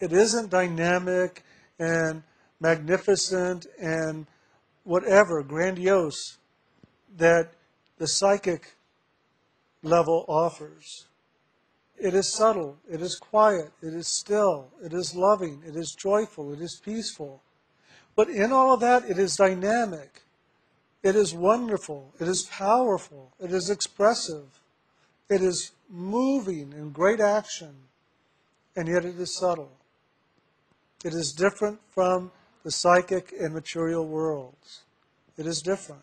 It isn't dynamic and magnificent and whatever, grandiose, that the psychic level offers. It is subtle, it is quiet, it is still, it is loving, it is joyful, it is peaceful. But in all of that, it is dynamic, it is wonderful, it is powerful, it is expressive, it is moving in great action, and yet it is subtle. It is different from the psychic and material worlds. It is different.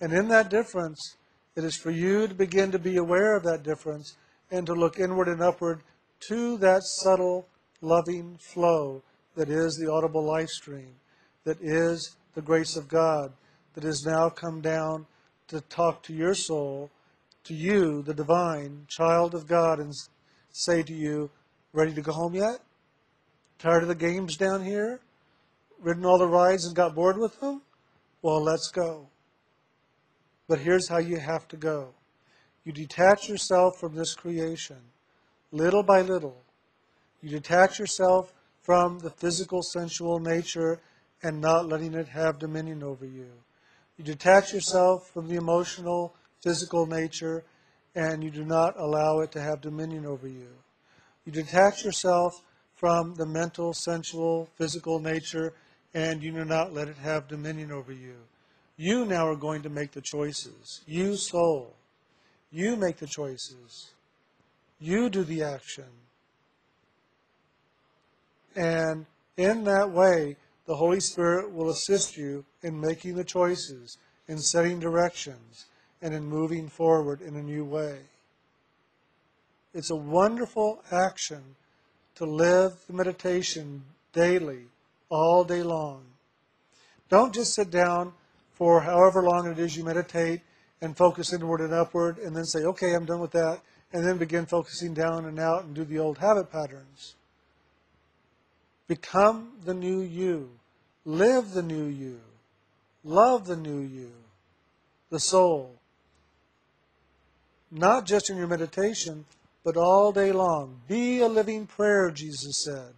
And in that difference, it is for you to begin to be aware of that difference and to look inward and upward to that subtle, loving flow that is the audible life stream, that is the grace of God, that has now come down to talk to your soul, to you, the divine child of God, and say to you, Ready to go home yet? Tired of the games down here? Ridden all the rides and got bored with them? Well, let's go. But here's how you have to go you detach yourself from this creation, little by little. You detach yourself from the physical, sensual nature and not letting it have dominion over you. You detach yourself from the emotional, physical nature and you do not allow it to have dominion over you. You detach yourself from the mental, sensual, physical nature and you do not let it have dominion over you. You now are going to make the choices. You, soul. You make the choices. You do the action. And in that way, the Holy Spirit will assist you in making the choices, in setting directions, and in moving forward in a new way. It's a wonderful action to live the meditation daily, all day long. Don't just sit down for however long it is you meditate and focus inward and upward, and then say, okay, I'm done with that, and then begin focusing down and out and do the old habit patterns. Become the new you. Live the new you. Love the new you. The soul. Not just in your meditation, but all day long. Be a living prayer, Jesus said.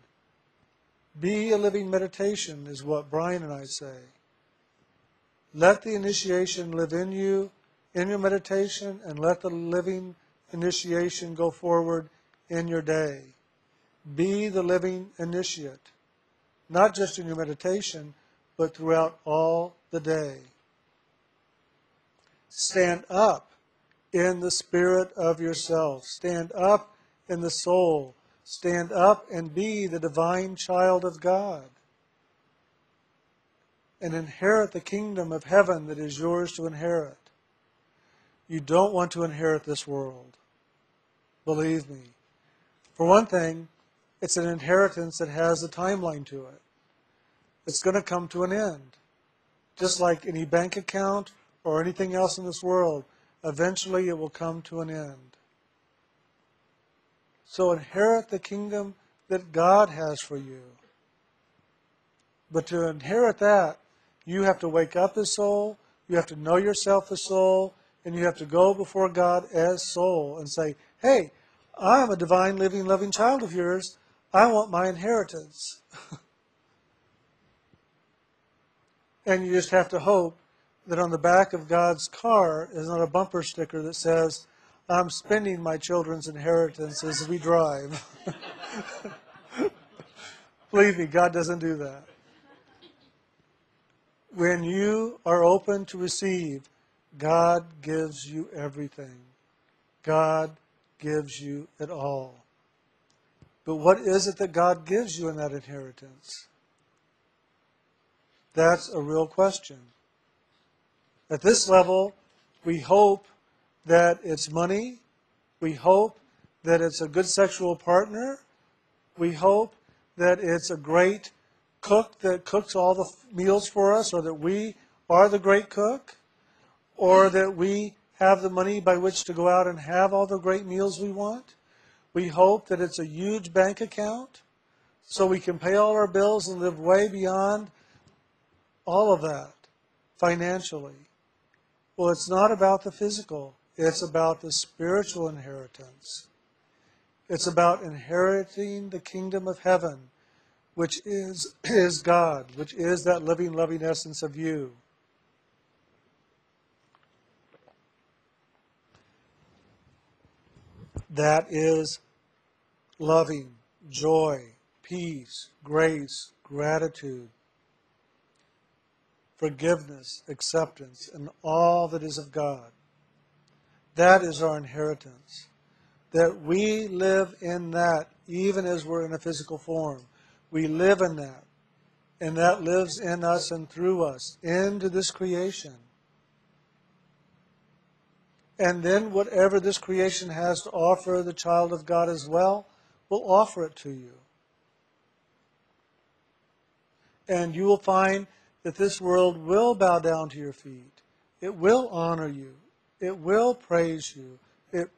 Be a living meditation, is what Brian and I say. Let the initiation live in you, in your meditation, and let the living initiation go forward in your day. Be the living initiate, not just in your meditation, but throughout all the day. Stand up in the spirit of yourself. Stand up in the soul. Stand up and be the divine child of God and inherit the kingdom of heaven that is yours to inherit. You don't want to inherit this world. Believe me. For one thing, it's an inheritance that has a timeline to it. It's going to come to an end. Just like any bank account or anything else in this world, eventually it will come to an end. So inherit the kingdom that God has for you. But to inherit that, you have to wake up as soul, you have to know yourself as soul, and you have to go before God as soul and say, Hey, I'm a divine, living, loving child of yours. I want my inheritance. and you just have to hope that on the back of God's car is not a bumper sticker that says, I'm spending my children's inheritance as we drive. Believe me, God doesn't do that when you are open to receive, God gives you everything. God gives you it all. But what is it that God gives you in that inheritance? That's a real question. At this level, we hope that it's money. We hope that it's a good sexual partner. We hope that it's a great cook that cooks all the meals for us, or that we are the great cook, or that we have the money by which to go out and have all the great meals we want. We hope that it's a huge bank account so we can pay all our bills and live way beyond all of that financially. Well, it's not about the physical, it's about the spiritual inheritance. It's about inheriting the kingdom of heaven, which is, is God, which is that living, loving essence of you. That is loving, joy, peace, grace, gratitude, forgiveness, acceptance, and all that is of God. That is our inheritance. That we live in that even as we're in a physical form. We live in that. And that lives in us and through us into this creation. And then whatever this creation has to offer the child of God as well, will offer it to you. And you will find that this world will bow down to your feet. It will honor you. It will praise you. It,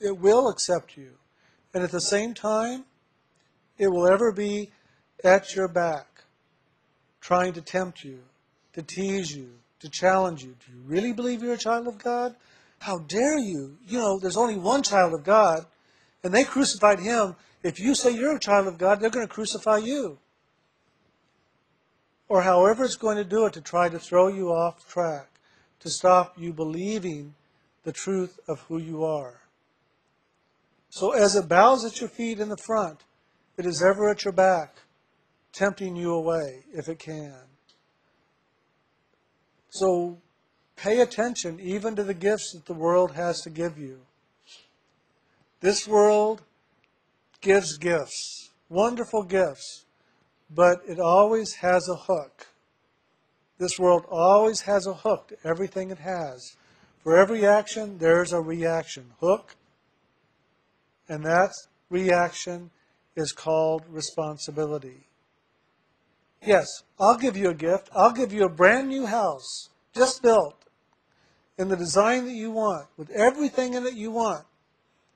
it will accept you. And at the same time, it will ever be at your back, trying to tempt you, to tease you, to challenge you. Do you really believe you're a child of God? How dare you? You know, there's only one child of God, and they crucified him. If you say you're a child of God, they're going to crucify you. Or however it's going to do it to try to throw you off track, to stop you believing the truth of who you are. So as it bows at your feet in the front, it is ever at your back, tempting you away if it can. So Pay attention even to the gifts that the world has to give you. This world gives gifts, wonderful gifts, but it always has a hook. This world always has a hook to everything it has. For every action, there's a reaction. Hook. And that reaction is called responsibility. Yes, I'll give you a gift. I'll give you a brand new house, just built in the design that you want, with everything in it you want.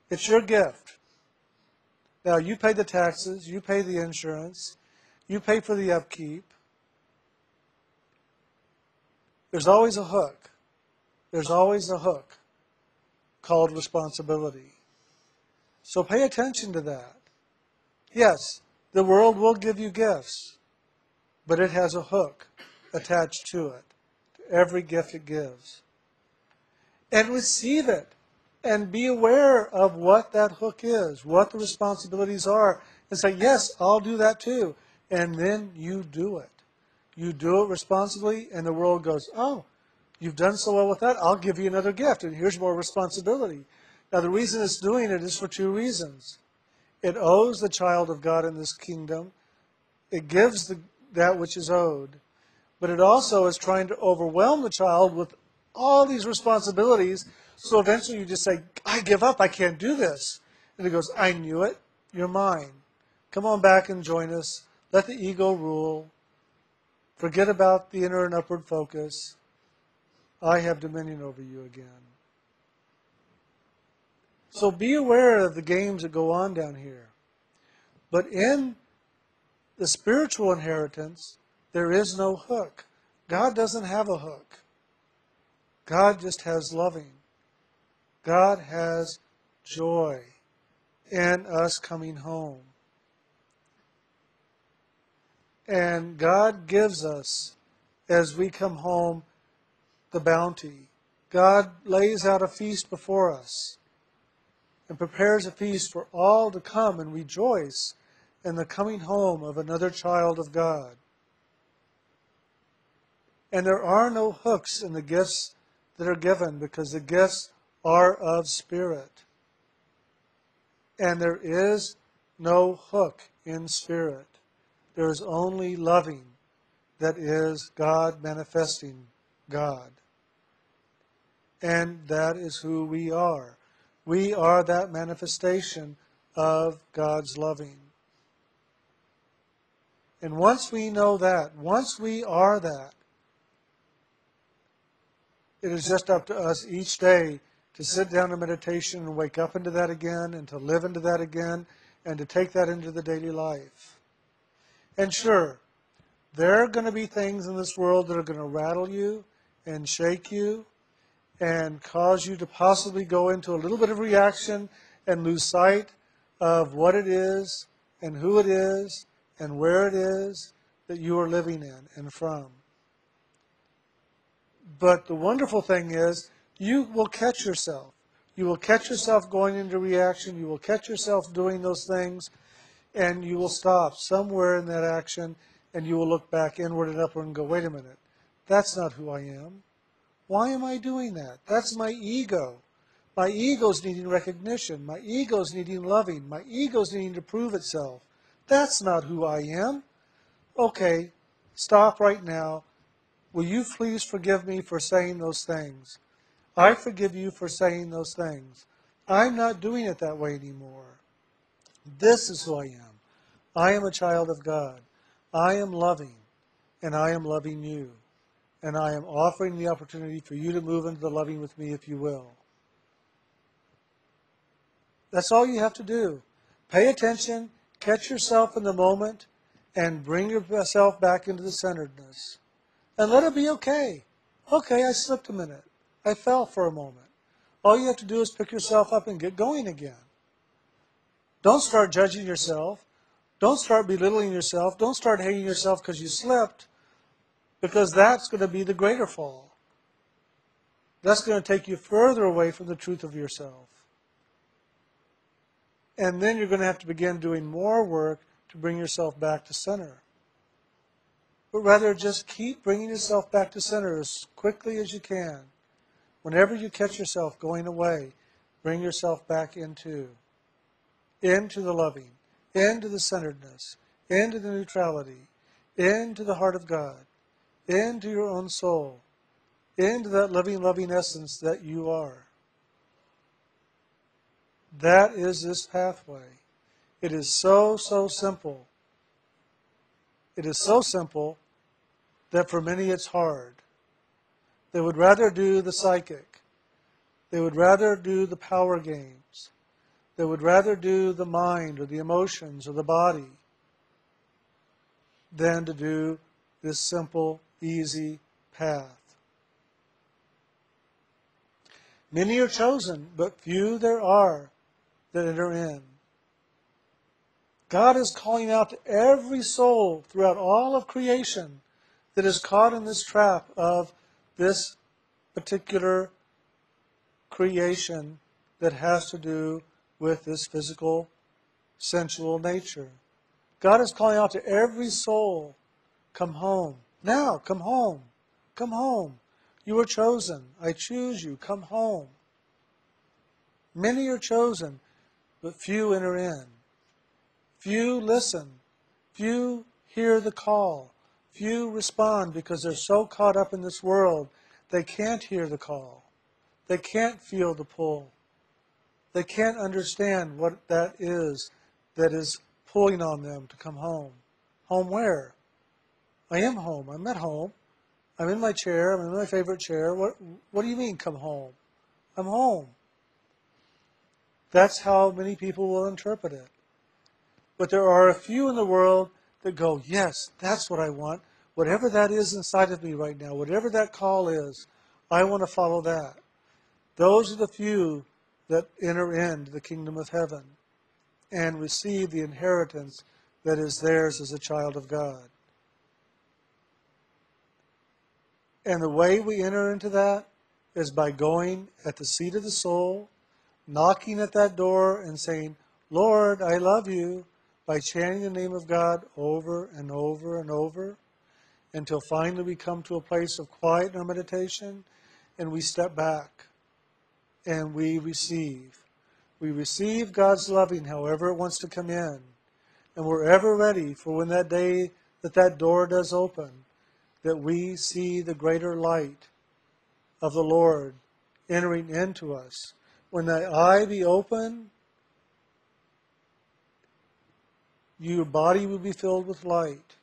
It's your gift. Now, you pay the taxes, you pay the insurance, you pay for the upkeep. There's always a hook. There's always a hook called responsibility. So pay attention to that. Yes, the world will give you gifts, but it has a hook attached to it, to every gift it gives and receive it and be aware of what that hook is, what the responsibilities are, and say, Yes, I'll do that too. And then you do it. You do it responsibly, and the world goes, Oh, you've done so well with that. I'll give you another gift, and here's more responsibility. Now, the reason it's doing it is for two reasons it owes the child of God in this kingdom, it gives the, that which is owed, but it also is trying to overwhelm the child with all these responsibilities. So eventually you just say, I give up. I can't do this. And he goes, I knew it. You're mine. Come on back and join us. Let the ego rule. Forget about the inner and upward focus. I have dominion over you again. So be aware of the games that go on down here. But in the spiritual inheritance, there is no hook. God doesn't have a hook. God just has loving. God has joy in us coming home. And God gives us, as we come home, the bounty. God lays out a feast before us and prepares a feast for all to come and rejoice in the coming home of another child of God. And there are no hooks in the gifts that are given because the gifts are of spirit. And there is no hook in spirit. There is only loving that is God manifesting God. And that is who we are. We are that manifestation of God's loving. And once we know that, once we are that, it is just up to us each day to sit down in meditation and wake up into that again and to live into that again and to take that into the daily life. And sure, there are going to be things in this world that are going to rattle you and shake you and cause you to possibly go into a little bit of reaction and lose sight of what it is and who it is and where it is that you are living in and from. But the wonderful thing is, you will catch yourself. You will catch yourself going into reaction. You will catch yourself doing those things, and you will stop somewhere in that action, and you will look back inward and upward and go, wait a minute, that's not who I am. Why am I doing that? That's my ego. My ego's needing recognition. My ego's needing loving. My ego's needing to prove itself. That's not who I am. Okay, stop right now. Will you please forgive me for saying those things? I forgive you for saying those things. I'm not doing it that way anymore. This is who I am. I am a child of God. I am loving, and I am loving you. And I am offering the opportunity for you to move into the loving with me if you will. That's all you have to do. Pay attention, catch yourself in the moment, and bring yourself back into the centeredness. And let it be okay. Okay, I slipped a minute. I fell for a moment. All you have to do is pick yourself up and get going again. Don't start judging yourself. Don't start belittling yourself. Don't start hating yourself because you slipped, because that's going to be the greater fall. That's going to take you further away from the truth of yourself. And then you're going to have to begin doing more work to bring yourself back to center. But rather, just keep bringing yourself back to center as quickly as you can. Whenever you catch yourself going away, bring yourself back into, into the loving, into the centeredness, into the neutrality, into the heart of God, into your own soul, into that living, loving essence that you are. That is this pathway. It is so, so simple. It is so simple that for many it's hard. They would rather do the psychic. They would rather do the power games. They would rather do the mind or the emotions or the body than to do this simple, easy path. Many are chosen, but few there are that enter in. God is calling out to every soul throughout all of creation that is caught in this trap of this particular creation that has to do with this physical, sensual nature. God is calling out to every soul, come home. Now, come home. Come home. You are chosen. I choose you. Come home. Many are chosen, but few enter in. Few listen. Few hear the call. Few respond because they're so caught up in this world they can't hear the call. They can't feel the pull. They can't understand what that is that is pulling on them to come home. Home where? I am home. I'm at home. I'm in my chair. I'm in my favorite chair. What, what do you mean, come home? I'm home. That's how many people will interpret it. But there are a few in the world that go, yes, that's what I want. Whatever that is inside of me right now, whatever that call is, I want to follow that. Those are the few that enter into the kingdom of heaven and receive the inheritance that is theirs as a child of God. And the way we enter into that is by going at the seat of the soul, knocking at that door and saying, Lord, I love you by chanting the name of God over and over and over until finally we come to a place of quiet in our meditation and we step back and we receive. We receive God's loving however it wants to come in. And we're ever ready for when that day that that door does open, that we see the greater light of the Lord entering into us. When that eye be open, your body will be filled with light.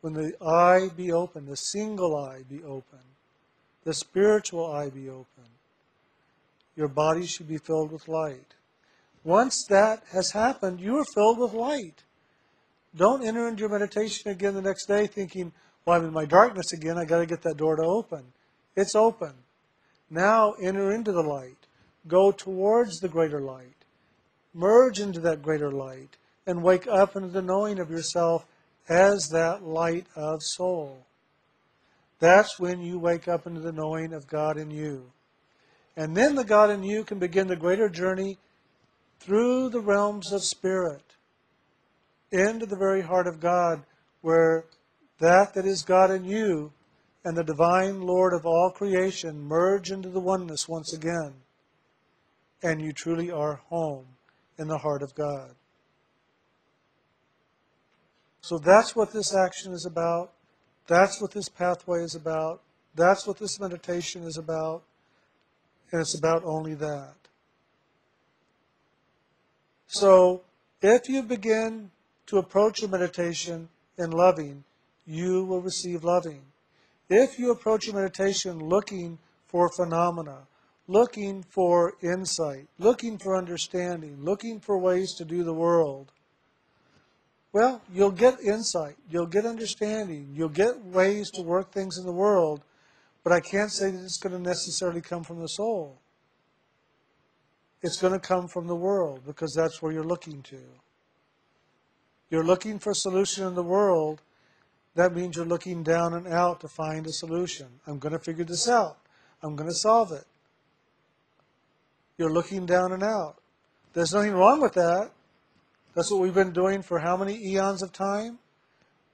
When the eye be open, the single eye be open, the spiritual eye be open, your body should be filled with light. Once that has happened, you are filled with light. Don't enter into your meditation again the next day thinking, well, I'm in my darkness again, I got to get that door to open. It's open. Now enter into the light. Go towards the greater light. merge into that greater light and wake up into the knowing of yourself as that light of soul. That's when you wake up into the knowing of God in you. And then the God in you can begin the greater journey through the realms of spirit into the very heart of God, where that that is God in you and the divine Lord of all creation merge into the oneness once again. And you truly are home in the heart of God. So that's what this action is about. That's what this pathway is about. That's what this meditation is about. And it's about only that. So if you begin to approach a meditation in loving, you will receive loving. If you approach a meditation looking for phenomena, looking for insight, looking for understanding, looking for ways to do the world, well, you'll get insight, you'll get understanding, you'll get ways to work things in the world, but I can't say that it's going to necessarily come from the soul. It's going to come from the world because that's where you're looking to. You're looking for a solution in the world. That means you're looking down and out to find a solution. I'm going to figure this out. I'm going to solve it. You're looking down and out. There's nothing wrong with that. That's what we've been doing for how many eons of time?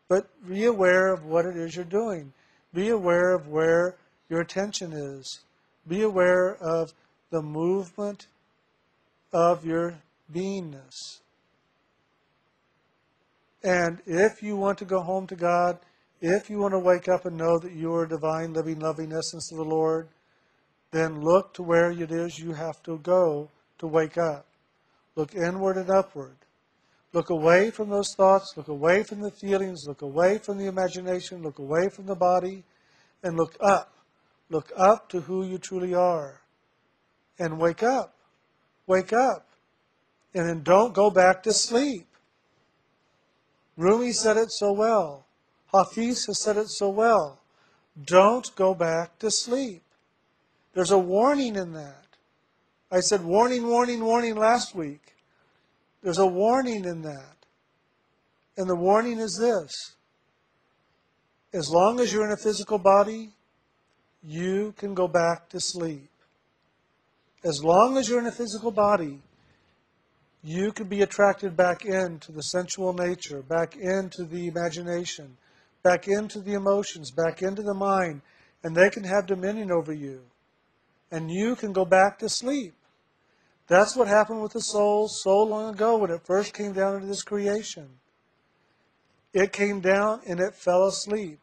But be aware of what it is you're doing. Be aware of where your attention is. Be aware of the movement of your beingness. And if you want to go home to God, if you want to wake up and know that you are divine, living, loving essence of the Lord, then look to where it is you have to go to wake up. Look inward and upward. Look away from those thoughts, look away from the feelings, look away from the imagination, look away from the body, and look up. Look up to who you truly are. And wake up. Wake up. And then don't go back to sleep. Rumi said it so well. Hafiz has said it so well. Don't go back to sleep. There's a warning in that. I said warning, warning, warning last week. There's a warning in that. And the warning is this as long as you're in a physical body, you can go back to sleep. As long as you're in a physical body, you can be attracted back into the sensual nature, back into the imagination, back into the emotions, back into the mind, and they can have dominion over you. And you can go back to sleep. That's what happened with the soul so long ago when it first came down into this creation. It came down and it fell asleep.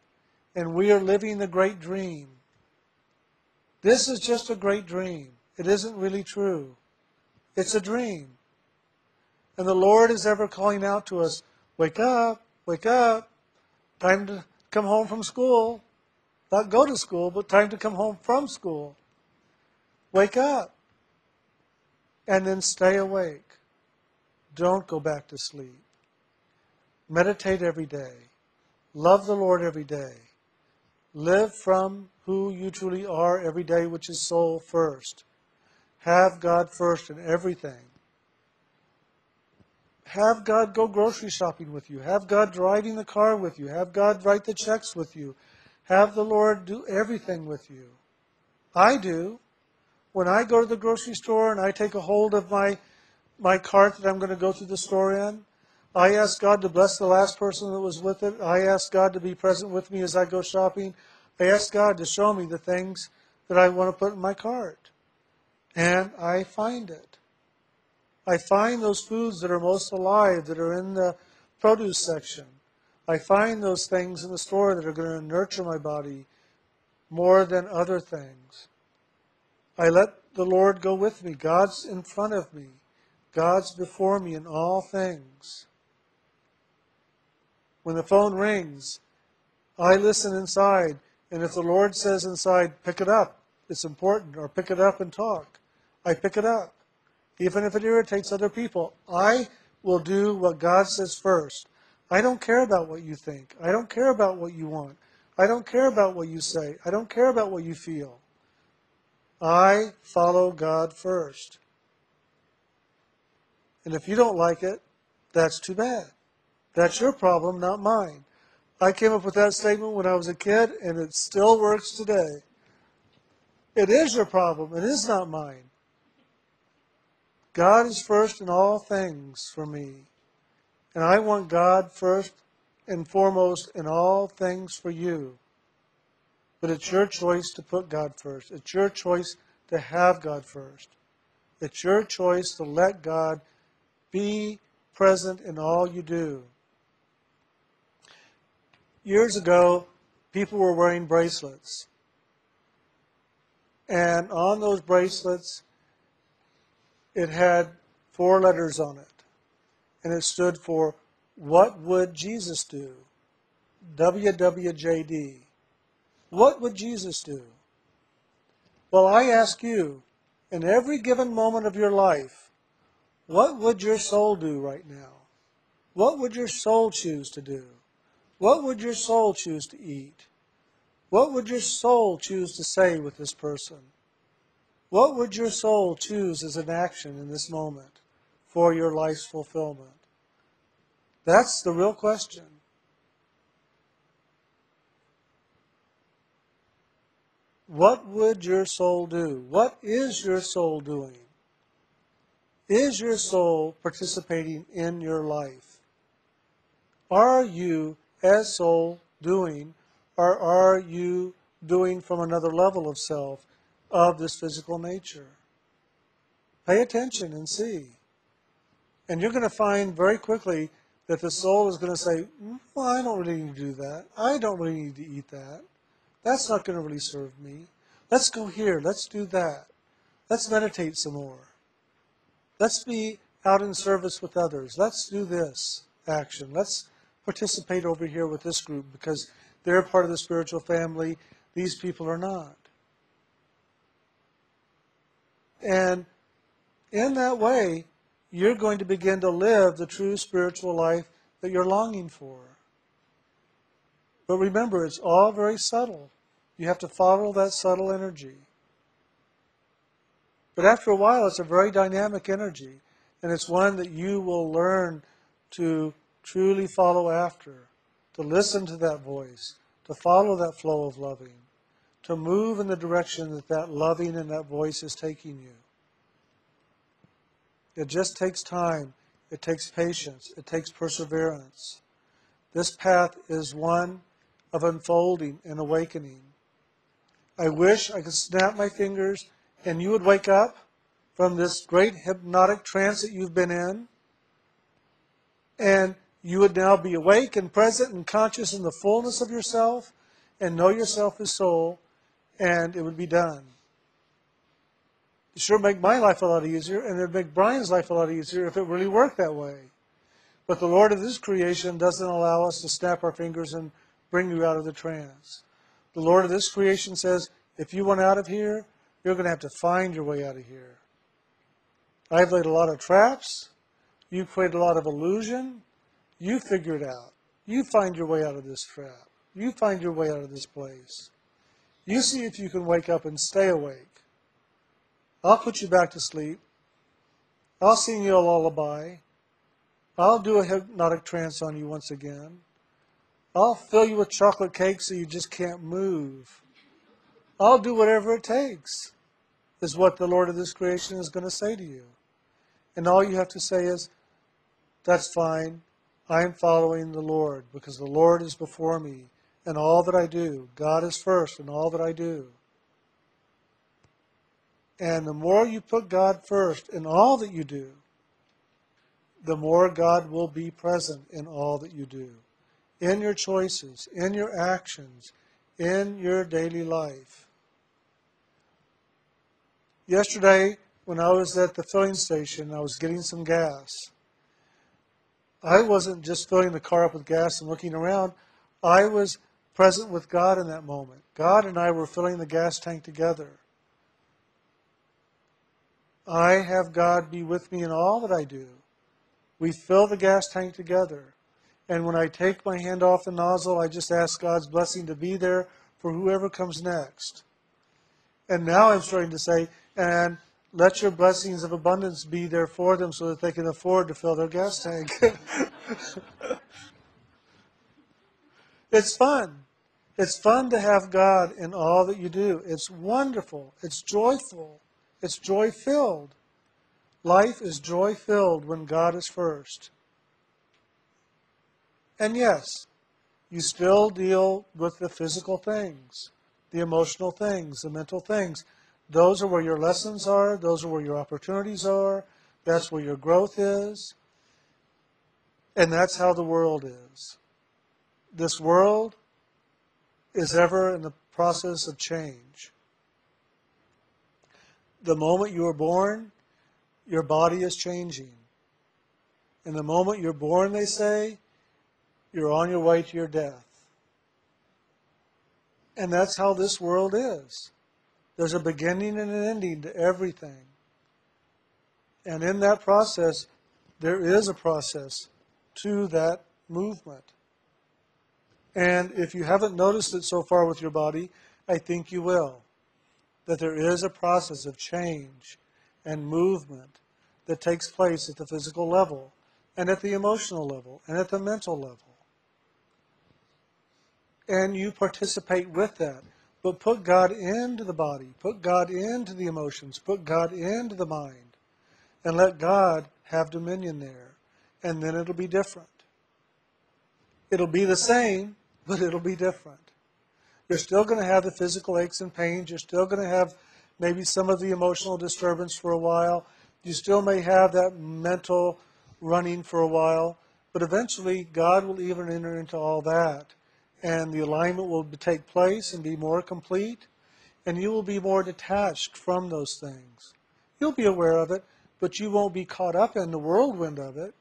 And we are living the great dream. This is just a great dream. It isn't really true. It's a dream. And the Lord is ever calling out to us, wake up, wake up, time to come home from school. Not go to school, but time to come home from school. Wake up. And then stay awake. Don't go back to sleep. Meditate every day. Love the Lord every day. Live from who you truly are every day, which is soul first. Have God first in everything. Have God go grocery shopping with you. Have God driving the car with you. Have God write the checks with you. Have the Lord do everything with you. I do. When I go to the grocery store and I take a hold of my, my cart that I'm going to go through the store in, I ask God to bless the last person that was with it. I ask God to be present with me as I go shopping. I ask God to show me the things that I want to put in my cart. And I find it. I find those foods that are most alive, that are in the produce section. I find those things in the store that are going to nurture my body more than other things. I let the Lord go with me. God's in front of me. God's before me in all things. When the phone rings, I listen inside. And if the Lord says inside, pick it up, it's important, or pick it up and talk, I pick it up even if it irritates other people. I will do what God says first. I don't care about what you think. I don't care about what you want. I don't care about what you say. I don't care about what you feel. I follow God first. And if you don't like it, that's too bad. That's your problem, not mine. I came up with that statement when I was a kid, and it still works today. It is your problem, it is not mine. God is first in all things for me. And I want God first and foremost in all things for you. But it's your choice to put God first. It's your choice to have God first. It's your choice to let God be present in all you do. Years ago, people were wearing bracelets. And on those bracelets, it had four letters on it. And it stood for What Would Jesus Do? WWJD. What would Jesus do? Well, I ask you, in every given moment of your life, what would your soul do right now? What would your soul choose to do? What would your soul choose to eat? What would your soul choose to say with this person? What would your soul choose as an action in this moment for your life's fulfillment? That's the real question. What would your soul do? What is your soul doing? Is your soul participating in your life? Are you, as soul, doing, or are you doing from another level of self, of this physical nature? Pay attention and see. And you're going to find very quickly that the soul is going to say, Well, I don't really need to do that. I don't really need to eat that. That's not going to really serve me. Let's go here. Let's do that. Let's meditate some more. Let's be out in service with others. Let's do this action. Let's participate over here with this group because they're part of the spiritual family. These people are not. And in that way, you're going to begin to live the true spiritual life that you're longing for. But remember, it's all very subtle. You have to follow that subtle energy. But after a while, it's a very dynamic energy, and it's one that you will learn to truly follow after, to listen to that voice, to follow that flow of loving, to move in the direction that that loving and that voice is taking you. It just takes time. It takes patience. It takes perseverance. This path is one of unfolding and awakening. I wish I could snap my fingers and you would wake up from this great hypnotic trance that you've been in, and you would now be awake and present and conscious in the fullness of yourself and know yourself as soul, and it would be done. It sure make my life a lot easier, and it'd make Brian's life a lot easier if it really worked that way. But the Lord of this creation doesn't allow us to snap our fingers and bring you out of the trance. The Lord of this creation says, if you want out of here, you're going to have to find your way out of here. I've laid a lot of traps. You've created a lot of illusion. You figure it out. You find your way out of this trap. You find your way out of this place. You see if you can wake up and stay awake. I'll put you back to sleep. I'll sing you a lullaby. I'll do a hypnotic trance on you once again. I'll fill you with chocolate cake so you just can't move. I'll do whatever it takes, is what the Lord of this creation is going to say to you. And all you have to say is, That's fine. I'm following the Lord because the Lord is before me and all that I do. God is first in all that I do. And the more you put God first in all that you do, the more God will be present in all that you do in your choices, in your actions, in your daily life. Yesterday, when I was at the filling station, I was getting some gas. I wasn't just filling the car up with gas and looking around. I was present with God in that moment. God and I were filling the gas tank together. I have God be with me in all that I do. We fill the gas tank together. And when I take my hand off the nozzle, I just ask God's blessing to be there for whoever comes next. And now I'm starting to say, and let your blessings of abundance be there for them so that they can afford to fill their gas tank. it's fun. It's fun to have God in all that you do. It's wonderful. It's joyful. It's joy filled. Life is joy filled when God is first. And yes, you still deal with the physical things, the emotional things, the mental things. Those are where your lessons are, those are where your opportunities are, that's where your growth is. And that's how the world is. This world is ever in the process of change. The moment you are born, your body is changing. And the moment you're born, they say, you're on your way to your death. And that's how this world is. There's a beginning and an ending to everything. And in that process, there is a process to that movement. And if you haven't noticed it so far with your body, I think you will. That there is a process of change and movement that takes place at the physical level, and at the emotional level, and at the mental level. And you participate with that. But put God into the body, put God into the emotions, put God into the mind, and let God have dominion there. And then it'll be different. It'll be the same, but it'll be different. You're still going to have the physical aches and pains. You're still going to have maybe some of the emotional disturbance for a while. You still may have that mental running for a while. But eventually, God will even enter into all that and the alignment will take place and be more complete, and you will be more detached from those things. You'll be aware of it, but you won't be caught up in the whirlwind of it.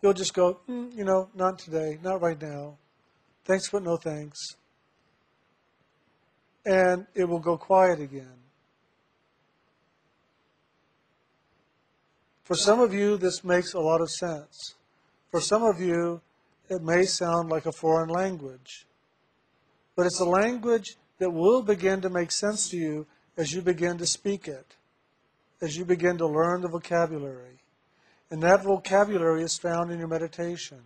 You'll just go, mm, you know, not today, not right now. Thanks, but no thanks. And it will go quiet again. For some of you, this makes a lot of sense. For some of you, it may sound like a foreign language, but it's a language that will begin to make sense to you as you begin to speak it, as you begin to learn the vocabulary. And that vocabulary is found in your meditation.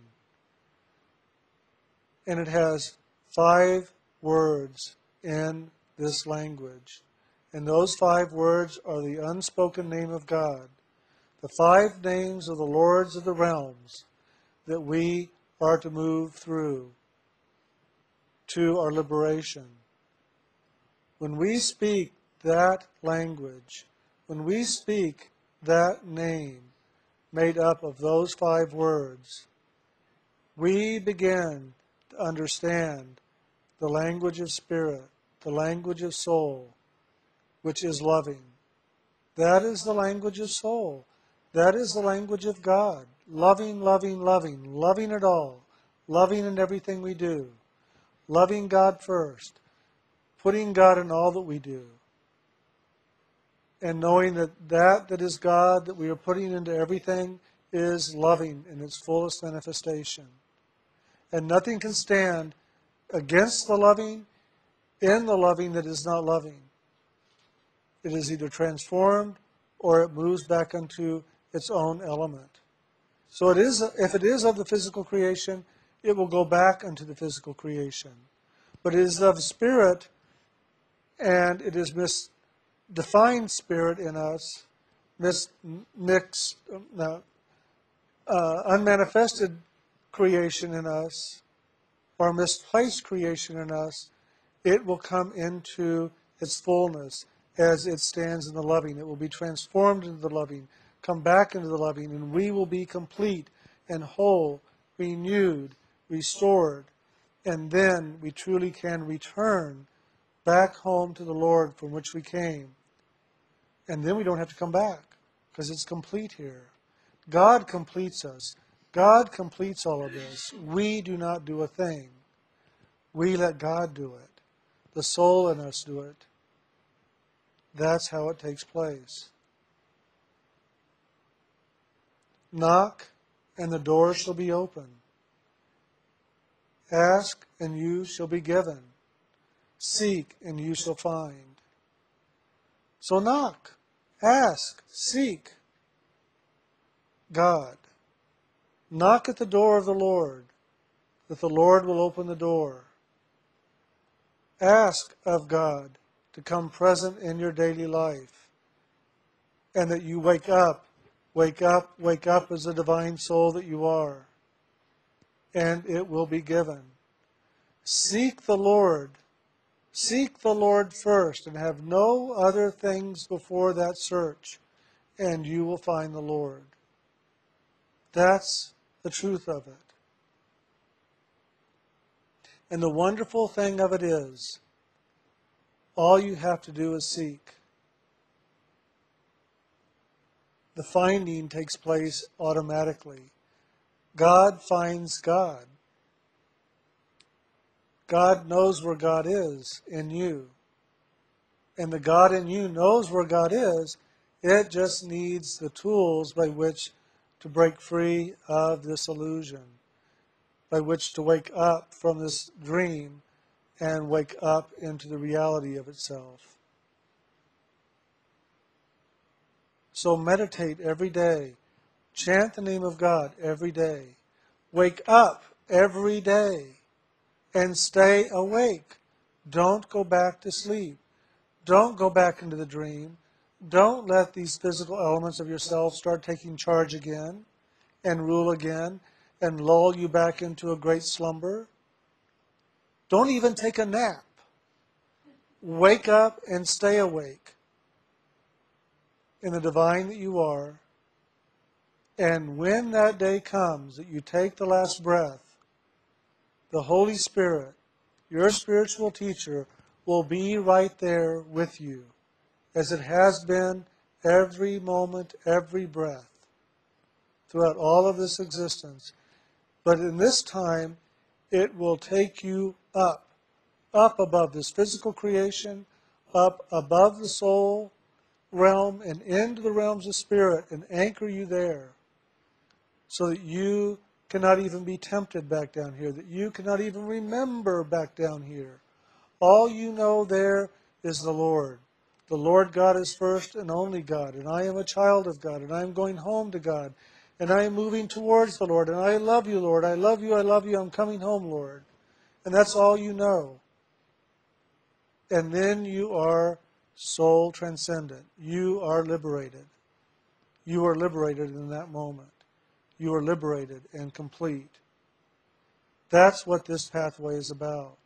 And it has five words in this language. And those five words are the unspoken name of God, the five names of the lords of the realms that we are to move through to our liberation. When we speak that language, when we speak that name made up of those five words, we begin to understand the language of spirit, the language of soul, which is loving. That is the language of soul. That is the language of God. Loving, loving, loving, loving it all, loving in everything we do, loving God first, putting God in all that we do, and knowing that that that is God that we are putting into everything is loving in its fullest manifestation. And nothing can stand against the loving in the loving that is not loving. It is either transformed or it moves back into its own element. So it is, if it is of the physical creation, it will go back into the physical creation. But it is of spirit, and it is misdefined spirit in us, mismixed, uh, uh, unmanifested creation in us, or misplaced creation in us, it will come into its fullness as it stands in the loving. It will be transformed into the loving come back into the loving, and we will be complete and whole, renewed, restored. And then we truly can return back home to the Lord from which we came. And then we don't have to come back because it's complete here. God completes us. God completes all of this. We do not do a thing. We let God do it. The soul in us do it. That's how it takes place. Knock, and the door shall be open. Ask, and you shall be given. Seek, and you shall find. So knock, Ask, seek God. Knock at the door of the Lord, that the Lord will open the door. Ask of God to come present in your daily life, and that you wake up, wake up, wake up as the divine soul that you are, and it will be given. Seek the Lord. Seek the Lord first and have no other things before that search, and you will find the Lord. That's the truth of it. And the wonderful thing of it is, all you have to do is seek. The finding takes place automatically. God finds God. God knows where God is in you. And the God in you knows where God is. It just needs the tools by which to break free of this illusion, by which to wake up from this dream and wake up into the reality of itself. So meditate every day. Chant the name of God every day. Wake up every day and stay awake. Don't go back to sleep. Don't go back into the dream. Don't let these physical elements of yourself start taking charge again and rule again and lull you back into a great slumber. Don't even take a nap. Wake up and stay awake in the divine that you are. And when that day comes that you take the last breath, the Holy Spirit, your spiritual teacher, will be right there with you, as it has been every moment, every breath, throughout all of this existence. But in this time, it will take you up, up above this physical creation, up above the soul realm, and into the realms of spirit, and anchor you there so that you cannot even be tempted back down here, that you cannot even remember back down here. All you know there is the Lord. The Lord God is first and only God, and I am a child of God, and I am going home to God, and I am moving towards the Lord, and I love you, Lord. I love you, I love you, I'm coming home, Lord. And that's all you know. And then you are soul transcendent. You are liberated. You are liberated in that moment you are liberated and complete. That's what this pathway is about.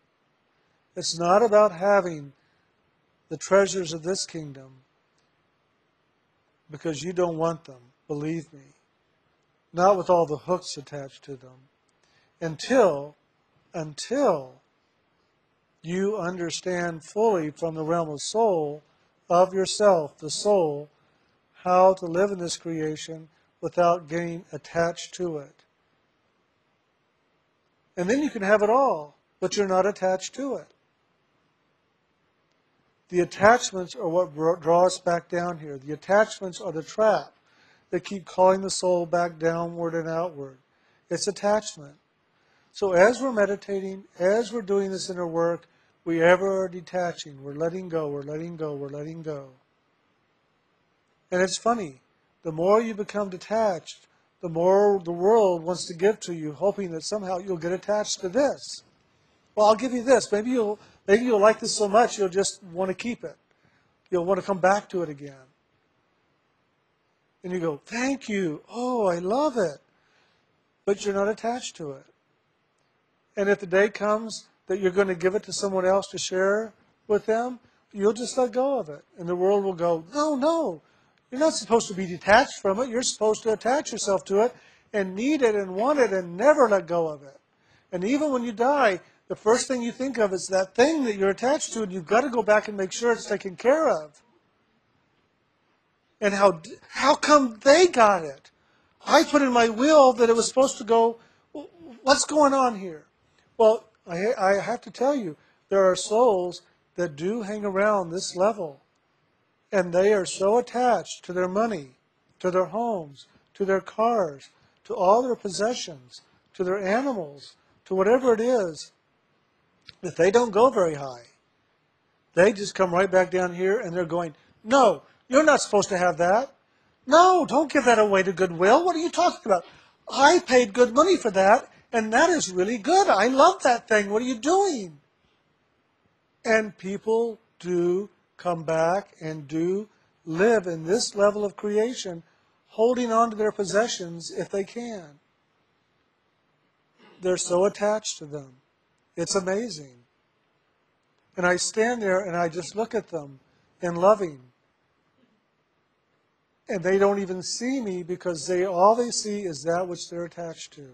It's not about having the treasures of this kingdom because you don't want them, believe me. Not with all the hooks attached to them. Until, until you understand fully from the realm of soul, of yourself, the soul, how to live in this creation without getting attached to it. And then you can have it all, but you're not attached to it. The attachments are what draw us back down here. The attachments are the trap that keep calling the soul back downward and outward. It's attachment. So as we're meditating, as we're doing this inner work, we ever are detaching. We're letting go, we're letting go, we're letting go. And it's funny the more you become detached, the more the world wants to give to you, hoping that somehow you'll get attached to this. Well, I'll give you this. Maybe you'll maybe you'll like this so much you'll just want to keep it. You'll want to come back to it again. And you go, "Thank you. Oh, I love it." But you're not attached to it. And if the day comes that you're going to give it to someone else to share with them, you'll just let go of it. And the world will go, "No, no. You're not supposed to be detached from it. You're supposed to attach yourself to it and need it and want it and never let go of it. And even when you die, the first thing you think of is that thing that you're attached to, and you've got to go back and make sure it's taken care of. And how how come they got it? I put in my will that it was supposed to go. What's going on here? Well, I, I have to tell you, there are souls that do hang around this level and they are so attached to their money, to their homes, to their cars, to all their possessions, to their animals, to whatever it is, that they don't go very high. They just come right back down here and they're going, No, You're not supposed to have that. No, don't give that away to Goodwill. What are you talking about? I paid good money for that, and that is really good. I love that thing. What are you doing? And people do come back and do live in this level of creation, holding on to their possessions if they can. They're so attached to them. It's amazing. And I stand there and I just look at them in loving. And they don't even see me because they all they see is that which they're attached to.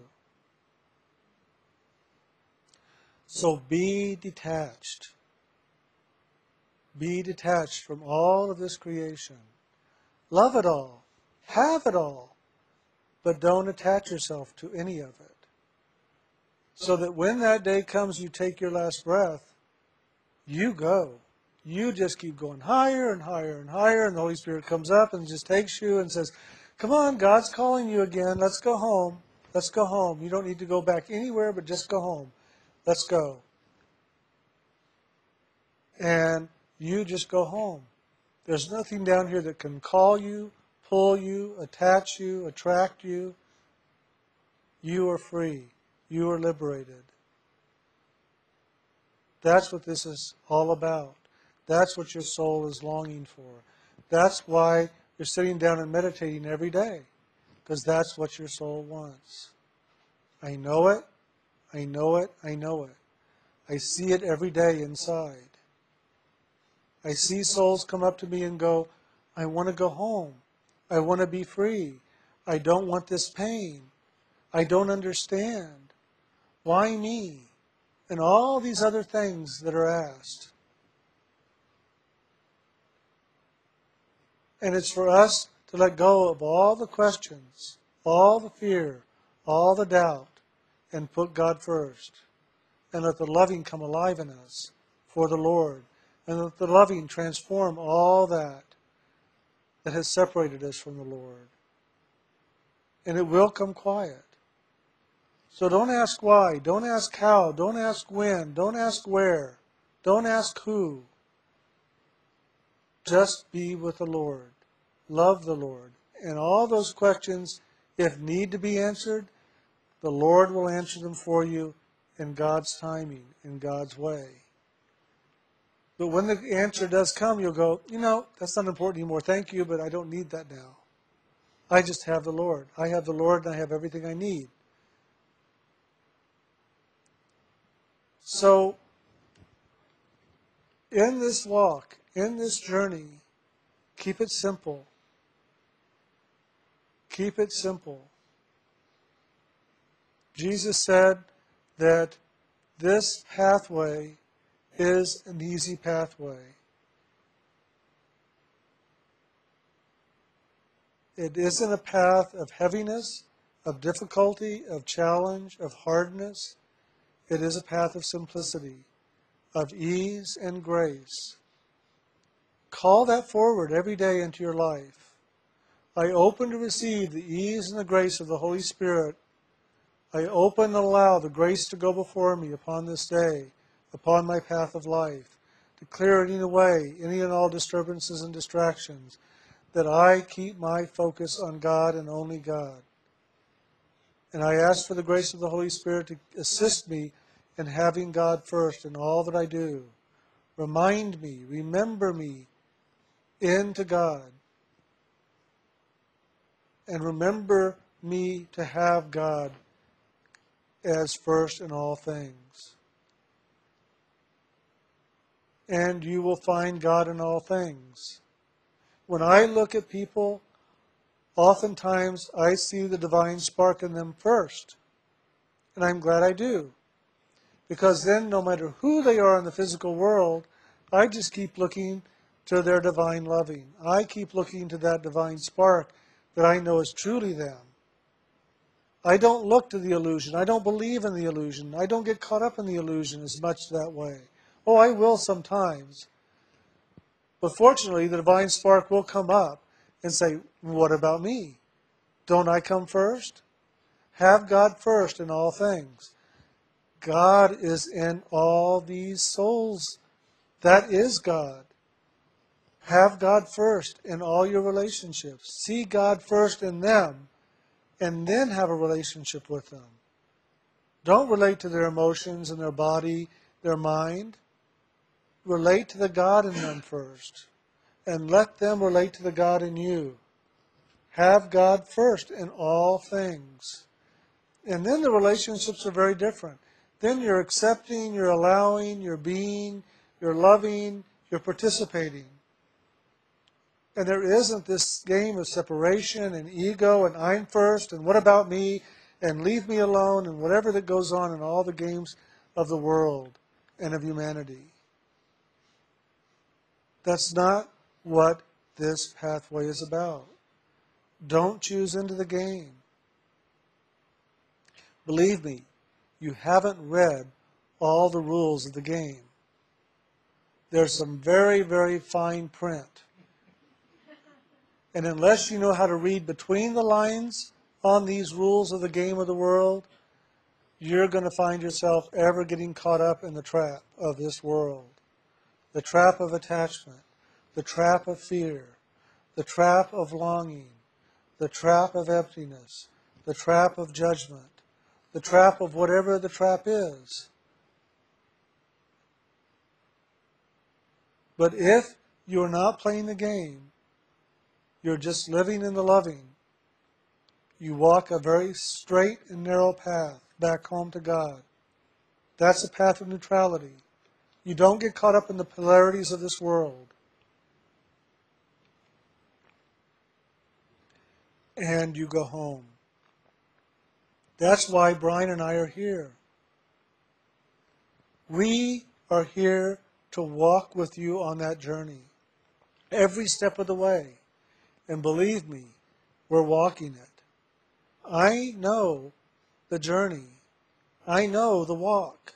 So be detached. Be detached from all of this creation. Love it all. Have it all. But don't attach yourself to any of it. So that when that day comes, you take your last breath, you go. You just keep going higher and higher and higher, and the Holy Spirit comes up and just takes you and says, Come on, God's calling you again. Let's go home. Let's go home. You don't need to go back anywhere, but just go home. Let's go. And you just go home. There's nothing down here that can call you, pull you, attach you, attract you. You are free. You are liberated. That's what this is all about. That's what your soul is longing for. That's why you're sitting down and meditating every day, because that's what your soul wants. I know it. I know it. I know it. I see it every day inside. I see souls come up to me and go, I want to go home. I want to be free. I don't want this pain. I don't understand. Why me? And all these other things that are asked. And it's for us to let go of all the questions, all the fear, all the doubt, and put God first. And let the loving come alive in us for the Lord and let the loving transform all that that has separated us from the Lord. And it will come quiet. So don't ask why, don't ask how, don't ask when, don't ask where, don't ask who. Just be with the Lord. Love the Lord. And all those questions, if need to be answered, the Lord will answer them for you in God's timing, in God's way. But when the answer does come, you'll go, you know, that's not important anymore. Thank you, but I don't need that now. I just have the Lord. I have the Lord and I have everything I need. So, in this walk, in this journey, keep it simple. Keep it simple. Jesus said that this pathway is an easy pathway. It isn't a path of heaviness, of difficulty, of challenge, of hardness. It is a path of simplicity, of ease and grace. Call that forward every day into your life. I open to receive the ease and the grace of the Holy Spirit. I open and allow the grace to go before me upon this day upon my path of life, to clear any away any and all disturbances and distractions, that I keep my focus on God and only God. And I ask for the grace of the Holy Spirit to assist me in having God first in all that I do. Remind me, remember me into God. And remember me to have God as first in all things and you will find God in all things. When I look at people, oftentimes I see the divine spark in them first. And I'm glad I do. Because then, no matter who they are in the physical world, I just keep looking to their divine loving. I keep looking to that divine spark that I know is truly them. I don't look to the illusion. I don't believe in the illusion. I don't get caught up in the illusion as much that way. Oh, I will sometimes. But fortunately, the divine spark will come up and say, What about me? Don't I come first? Have God first in all things. God is in all these souls. That is God. Have God first in all your relationships. See God first in them, and then have a relationship with them. Don't relate to their emotions and their body, their mind. Relate to the God in them first, and let them relate to the God in you. Have God first in all things. And then the relationships are very different. Then you're accepting, you're allowing, you're being, you're loving, you're participating. And there isn't this game of separation and ego and I'm first and what about me and leave me alone and whatever that goes on in all the games of the world and of humanity. That's not what this pathway is about. Don't choose into the game. Believe me, you haven't read all the rules of the game. There's some very, very fine print. And unless you know how to read between the lines on these rules of the game of the world, you're going to find yourself ever getting caught up in the trap of this world. The trap of attachment, the trap of fear, the trap of longing, the trap of emptiness, the trap of judgment, the trap of whatever the trap is. But if you're not playing the game, you're just living in the loving, you walk a very straight and narrow path back home to God. That's the path of neutrality. You don't get caught up in the polarities of this world. And you go home. That's why Brian and I are here. We are here to walk with you on that journey every step of the way. And believe me, we're walking it. I know the journey. I know the walk.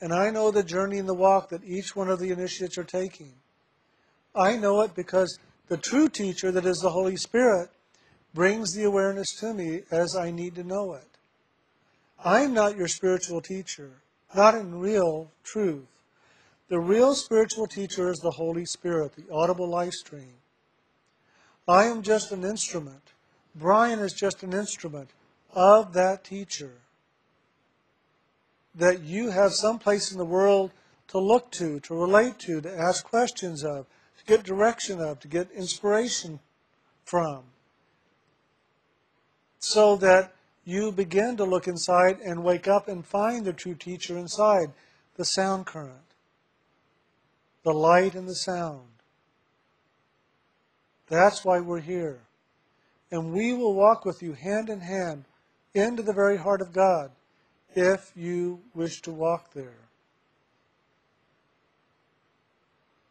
And I know the journey and the walk that each one of the initiates are taking. I know it because the true teacher, that is the Holy Spirit, brings the awareness to me as I need to know it. I'm not your spiritual teacher, not in real truth. The real spiritual teacher is the Holy Spirit, the audible life stream. I am just an instrument. Brian is just an instrument of that teacher. That you have some place in the world to look to, to relate to, to ask questions of, to get direction of, to get inspiration from. So that you begin to look inside and wake up and find the true teacher inside, the sound current, the light and the sound. That's why we're here. And we will walk with you hand in hand into the very heart of God if you wish to walk there.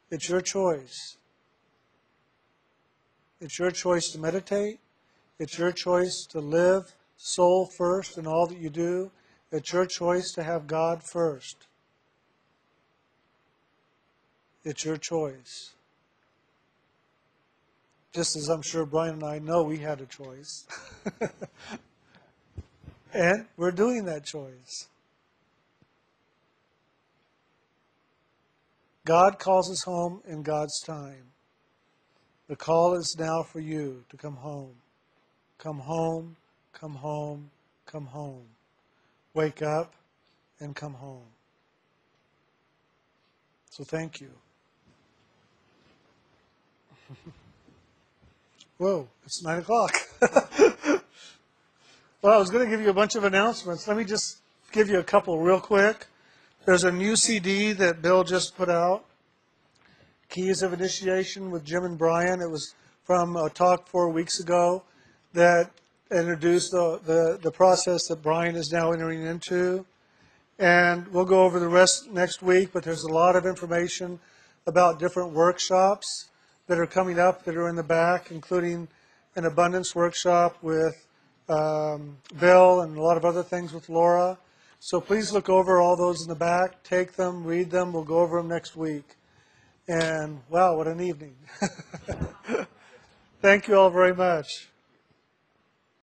It's your choice. It's your choice to meditate. It's your choice to live soul first in all that you do. It's your choice to have God first. It's your choice. Just as I'm sure Brian and I know we had a choice. and we're doing that choice. God calls us home in God's time. The call is now for you to come home. Come home come home, come home. Wake up and come home. So thank you. Whoa, it's 9 o'clock. well, I was going to give you a bunch of announcements. Let me just give you a couple real quick. There's a new CD that Bill just put out Keys of Initiation with Jim and Brian. It was from a talk four weeks ago that introduced the, the, the process that Brian is now entering into. And we'll go over the rest next week, but there's a lot of information about different workshops that are coming up that are in the back, including an abundance workshop with um, Bill and a lot of other things with Laura. So please look over all those in the back, take them, read them. We'll go over them next week. And wow, what an evening. Thank you all very much.